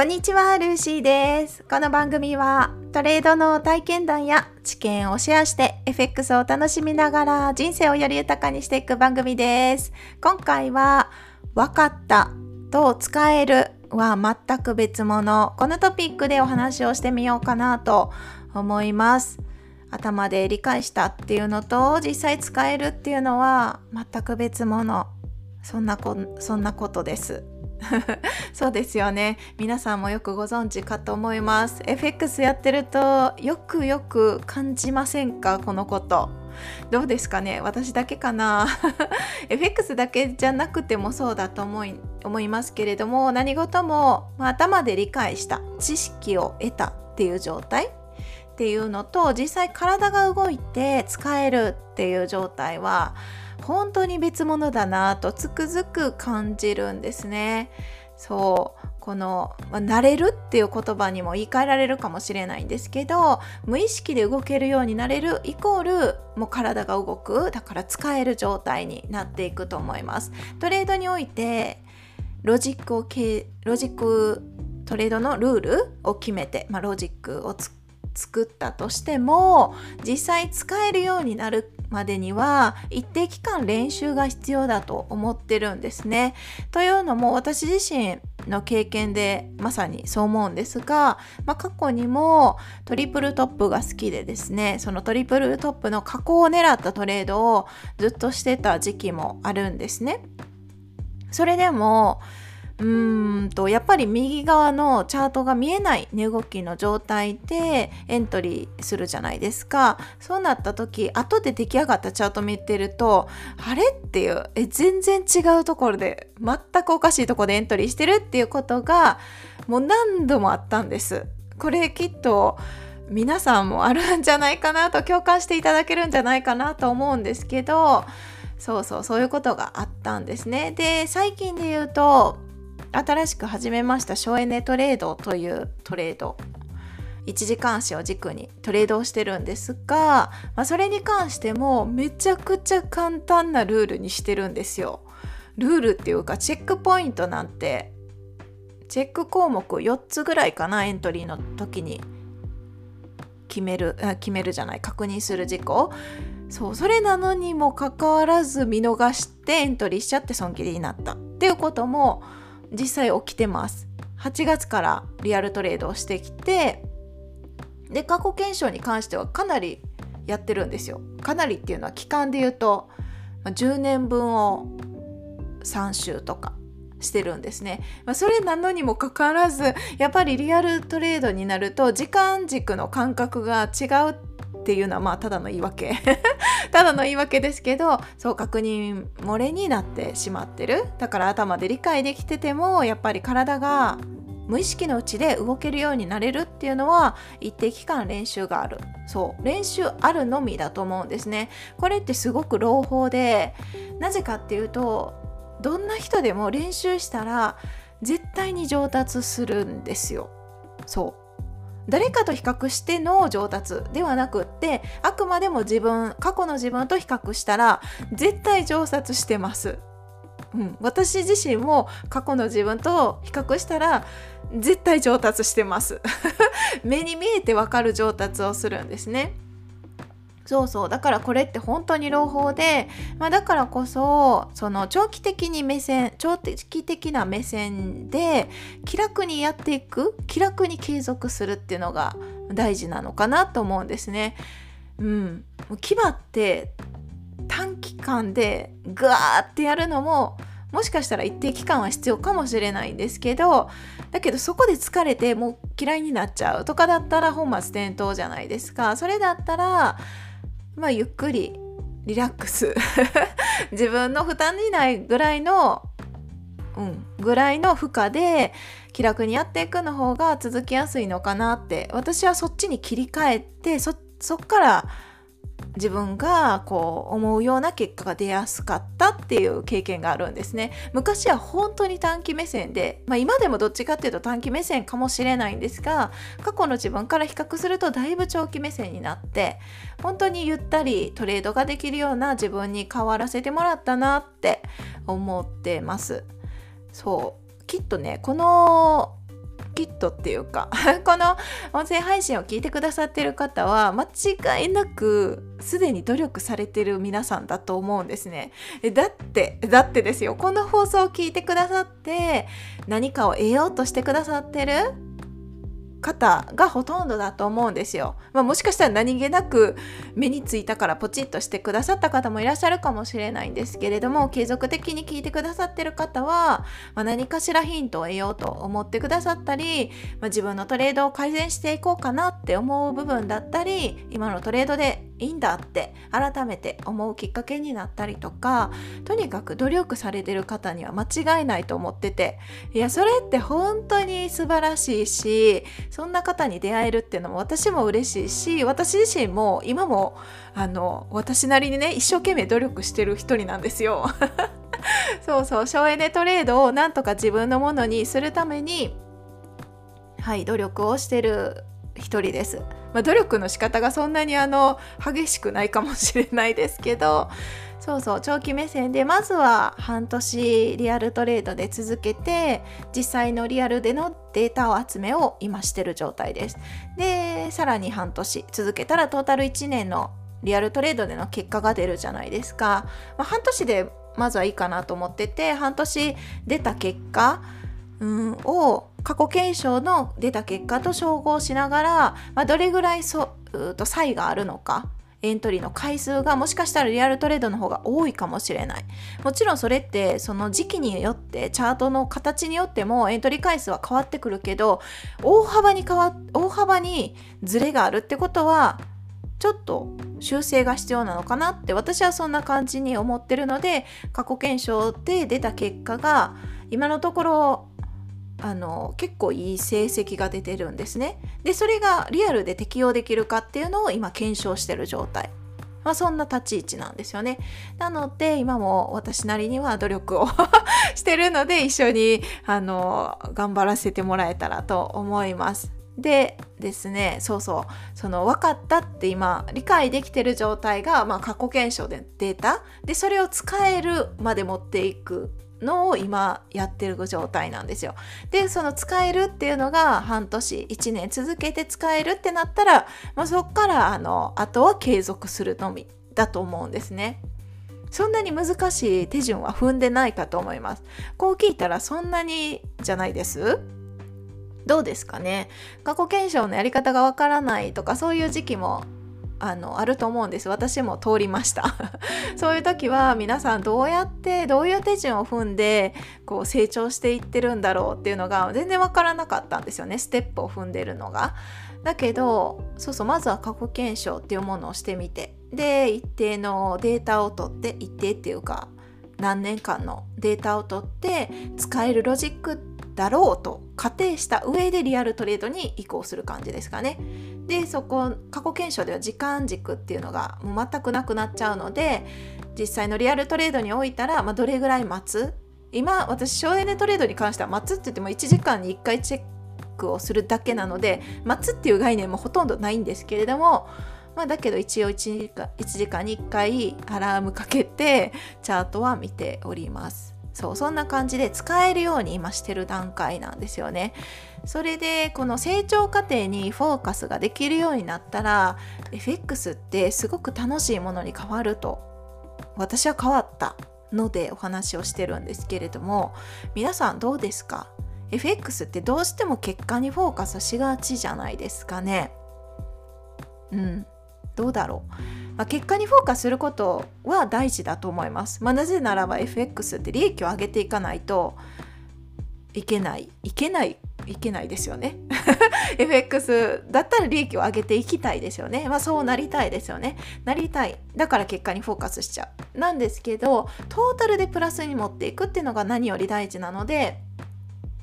こんにちは、ルーシーです。この番組はトレードの体験談や知見をシェアして FX を楽しみながら人生をより豊かにしていく番組です。今回は分かったと使えるは全く別物。このトピックでお話をしてみようかなと思います。頭で理解したっていうのと実際使えるっていうのは全く別物。そんなこそんなことです。そうですよね。皆さんもよくご存知かと思います。FX やってるとよくよく感じませんか？このこと。どうですかね？私だけかな？FX だけじゃなくてもそうだと思い思いますけれども何事も、まあ、頭で理解した知識を得たっていう状態っていうのと実際体が動いて使えるっていう状態は本当に別物だなとつくづく感じるんですね。そうこの、まあ、慣れるっていう言葉にも言い換えられるかもしれないんですけど無意識で動けるようになれるイコールもう体が動くだから使える状態になっていくと思います。トレードにおいてロジックをロジックトレードのルールを決めて、まあ、ロジックを作ったとしても実際使えるようになるまでには一定期間練習が必要だと思ってるんですね。というのも私自身の経験でまさにそう思うんですが、まあ、過去にもトリプルトップが好きでですねそのトリプルトップの加工を狙ったトレードをずっとしてた時期もあるんですね。それでもうーんとやっぱり右側のチャートが見えない値動きの状態でエントリーするじゃないですか。そうなった時後で出来上がったチャート見てるとあれっていうえ全然違うところで全くおかしいとこでエントリーしてるっていうことがもう何度もあったんです。これきっと皆さんもあるんじゃないかなと共感していただけるんじゃないかなと思うんですけどそうそうそういうことがあったんですね。で最近で言うと新しく始めました省エネトレードというトレード。1時間足を軸にトレードをしてるんですが、まあ、それに関してもめちゃくちゃ簡単なルールにしてるんですよ。ルールっていうかチェックポイントなんてチェック項目4つぐらいかなエントリーの時に決める決めるじゃない確認する事項。そうそれなのにもかかわらず見逃してエントリーしちゃって損切りになった。っていうことも実際起きてます。8月からリアルトレードをしてきてで過去検証に関してはかなりやってるんですよ。かなりっていうのは期間で言うと10年分を3週とかしてるんですね、まあ、それなのにもかかわらずやっぱりリアルトレードになると時間軸の感覚が違うっていうのはまあただの言い訳。ただの言い訳ですけどそう確認漏れになってしまってる。だから頭で理解できててもやっぱり体が無意識のうちで動けるようになれるっていうのは一定期間練習がある。そう練習あるのみだと思うんですね。これってすごく朗報でなぜかっていうとどんな人でも練習したら絶対に上達するんですよ。そう。誰かと比較しての上達ではなくってあくまでも自分過去の自分と比較したら絶対上達してます。うん、私自身も過去の自分と比較したら絶対上達してます 目に見えてわかる上達をするんですね。そうそう。だからこれって本当に朗報で、まあ、だからこそその長期的に目線長期的な目線で気楽にやっていく気楽に継続するっていうのが大事なのかなと思うんですね。うん、牙って短期間でガーってやるのももしかしたら一定期間は必要かもしれないんですけどだけどそこで疲れてもう嫌いになっちゃうとかだったら本末転倒じゃないですか。それだったらまあゆっくりリラックス。自分の負担にないぐらいのうんぐらいの負荷で気楽にやっていくの方が続きやすいのかなって。私はそっちに切り替えてそっから自分がこう思うような結果が出やすかったっていう経験があるんですね。昔は本当に短期目線で、まあ、今でもどっちかっていうと短期目線かもしれないんですが過去の自分から比較するとだいぶ長期目線になって本当にゆったりトレードができるような自分に変わらせてもらったなって思ってます。そう。きっとねこのキットっていうか この音声配信を聞いてくださってる方は間違いなくすでに努力されてる皆さんだと思うんですね。だってだってですよ。この放送を聞いてくださって何かを得ようとしてくださってる方がほとんどだと思うんですよ。まあ、もしかしたら何気なく目についたからポチッとしてくださった方もいらっしゃるかもしれないんですけれども継続的に聞いてくださってる方は、まあ、何かしらヒントを得ようと思ってくださったり、まあ、自分のトレードを改善していこうかなって思う部分だったり今のトレードでいいんだって改めて思うきっかけになったりとかとにかく努力されてる方には間違いないと思ってていやそれって本当に素晴らしいしそんな方に出会えるっていうのも私も嬉しいし私自身も今もあの私なりにね一生懸命努力してる一人なんですよ。そうそう省エネトレードをなんとか自分のものにするためにはい努力をしてる一人です。まあ、努力の仕方がそんなにあの激しくないかもしれないですけどそうそう長期目線でまずは半年リアルトレードで続けて実際のリアルでのデータを集めを今してる状態です。でさらに半年続けたらトータル1年のリアルトレードでの結果が出るじゃないですか。まあ、半年でまずはいいかなと思ってて半年出た結果うん、を過去検証の出た結果と照合しながら、まあ、どれぐらいそうと差異があるのかエントリーの回数がもしかしたらリアルトレードの方が多いかもしれない。もちろんそれってその時期によってチャートの形によってもエントリー回数は変わってくるけど大幅に変わ大幅にズレがあるってことはちょっと修正が必要なのかなって私はそんな感じに思ってるので過去検証で出た結果が今のところあの結構いい成績が出てるんですね。でそれがリアルで適用できるかっていうのを今検証してる状態。まあ、そんな立ち位置なんですよね。なので今も私なりには努力を してるので一緒にあの頑張らせてもらえたらと思います。でですねそうそうその分かったって今理解できてる状態が、まあ、過去検証でデータでそれを使えるまで持っていくのを今やってる状態なんですよ。でその使えるっていうのが半年1年続けて使えるってなったら、まあ、そっからあのあとは継続するのみだと思うんですね。そんなに難しい手順は踏んでないかと思います。こう聞いたらそんなにじゃないです？どうですかね？過去検証のやり方がわからないとかそういう時期もあのあると思うんです私も通りました そういう時は皆さんどうやってどういう手順を踏んでこう成長していってるんだろうっていうのが全然わからなかったんですよねステップを踏んでるのが。だけどそうそうまずは過去検証っていうものをしてみてで一定のデータを取って一定っていうか何年間のデータを取って使えるロジックだろうと仮定した上でリアルトレードに移行する感じですかね。でそこ過去検証では時間軸っていうのがもう全くなくなっちゃうので実際のリアルトレードにおいたら、まあ、どれぐらい待つ？今私省エネトレードに関しては待つって言っても1時間に1回チェックをするだけなので待つっていう概念もほとんどないんですけれどもまあ、だけど一応1時 ,1 時間に1回アラームかけてチャートは見ております。そうそんな感じで使えるように今してる段階なんですよね。それでこの成長過程にフォーカスができるようになったら FX ってすごく楽しいものに変わると私は変わったのでお話をしてるんですけれども皆さんどうですか？FX ってどうしても結果にフォーカスしがちじゃないですかね。うん、どうだろう、まあ、結果にフォーカスすることは大事だと思います、まあ、なぜならば FX って利益を上げていかないといけない。いけない。いけないですよね。FX だったら利益を上げていきたいですよね。まあそうなりたいですよね。なりたい。だから結果にフォーカスしちゃう。なんですけどトータルでプラスに持っていくっていうのが何より大事なので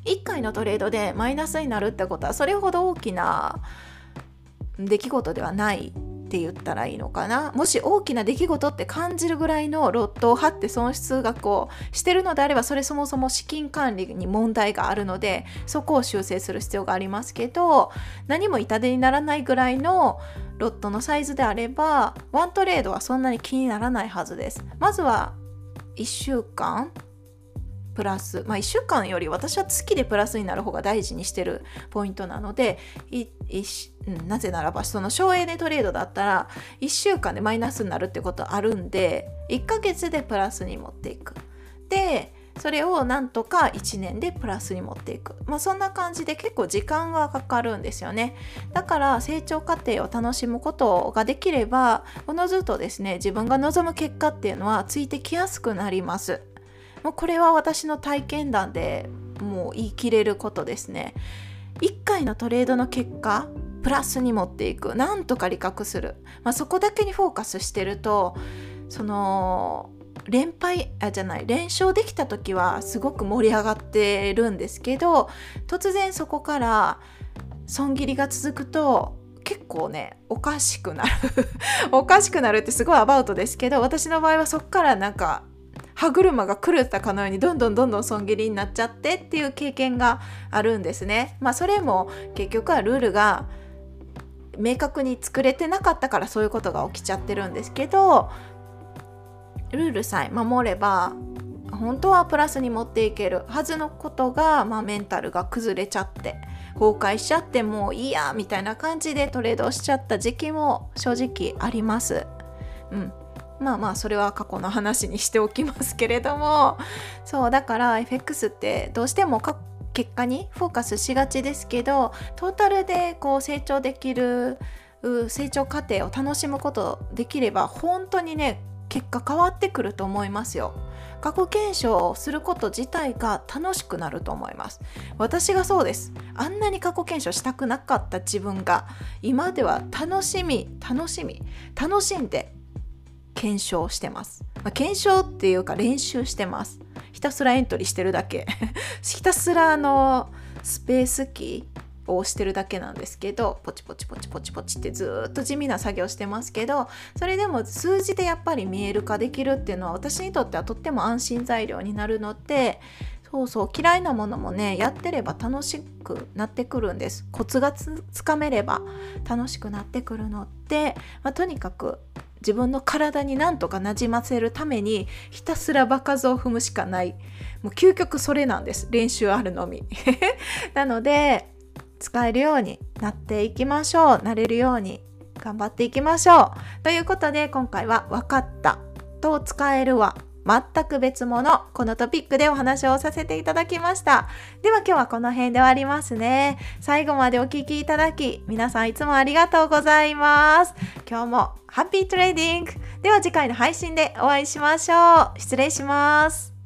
1回のトレードでマイナスになるってことはそれほど大きな出来事ではない。って言ったらいいのかな？もし大きな出来事って感じるぐらいのロットを張って損失額をしてるのであればそれそもそも資金管理に問題があるのでそこを修正する必要がありますけど何も痛手にならないぐらいのロットのサイズであればワントレードはそんなに気にならないはずです。まずは1週間プラス、まあ、1週間より私は月でプラスになる方が大事にしてるポイントなのでいいうん、なぜならばその省エネトレードだったら1週間でマイナスになるってことあるんで1ヶ月でプラスに持っていく。でそれをなんとか1年でプラスに持っていく、まあ、そんな感じで結構時間がかかるんですよね。だから成長過程を楽しむことができればおのずとですね自分が望む結果っていうのはついてきやすくなります。もうこれは私の体験談でもう言い切れることですね。1回のトレードの結果プラスに持っていく。なんとか利確する、まあ、そこだけにフォーカスしてるとその連敗あじゃない連勝できた時はすごく盛り上がってるんですけど突然そこから損切りが続くと結構ねおかしくなる。おかしくなるってすごいアバウトですけど私の場合はそこからなんか歯車が狂ったかのようにどんどんどんどん損切りになっちゃってっていう経験があるんですね。まあそれも結局はルールが明確に作れてなかったからそういうことが起きちゃってるんですけどルールさえ守れば本当はプラスに持っていけるはずのことが、まあ、メンタルが崩れちゃって崩壊しちゃってもういいやみたいな感じでトレードしちゃった時期も正直あります。うん、まあまあそれは過去の話にしておきますけれども。そうだから FX ってどうしても結果にフォーカスしがちですけどトータルでこう成長できる成長過程を楽しむことできれば本当にね結果変わってくると思いますよ。過去検証をすること自体が楽しくなると思います。私がそうです。あんなに過去検証したくなかった自分が今では楽しみ楽しみ楽しんで検証してます、まあ、検証っていうか練習してます。ひたすらエントリーしてるだけ。ひたすらあのスペースキーをしてるだけなんですけどポチポチポチポチポチってずっと地味な作業してますけどそれでも数字でやっぱり見える化できるっていうのは私にとってはとっても安心材料になるのでそうそう嫌いなものもねやってれば楽しくなってくるんです。コツがつかめれば楽しくなってくるので、まあ、とにかく自分の体になんとかなじませるためにひたすら場数を踏むしかない。もう究極それなんです。練習あるのみ。なので使えるようになっていきましょう。なれるように頑張っていきましょう。ということで今回は「分かった」と「使えるわ」全く別物このトピックでお話をさせていただきました。では今日はこの辺で終わりますね。最後までお聴きいただき皆さんいつもありがとうございます。今日もハッピートレーディング。では次回の配信でお会いしましょう。失礼します。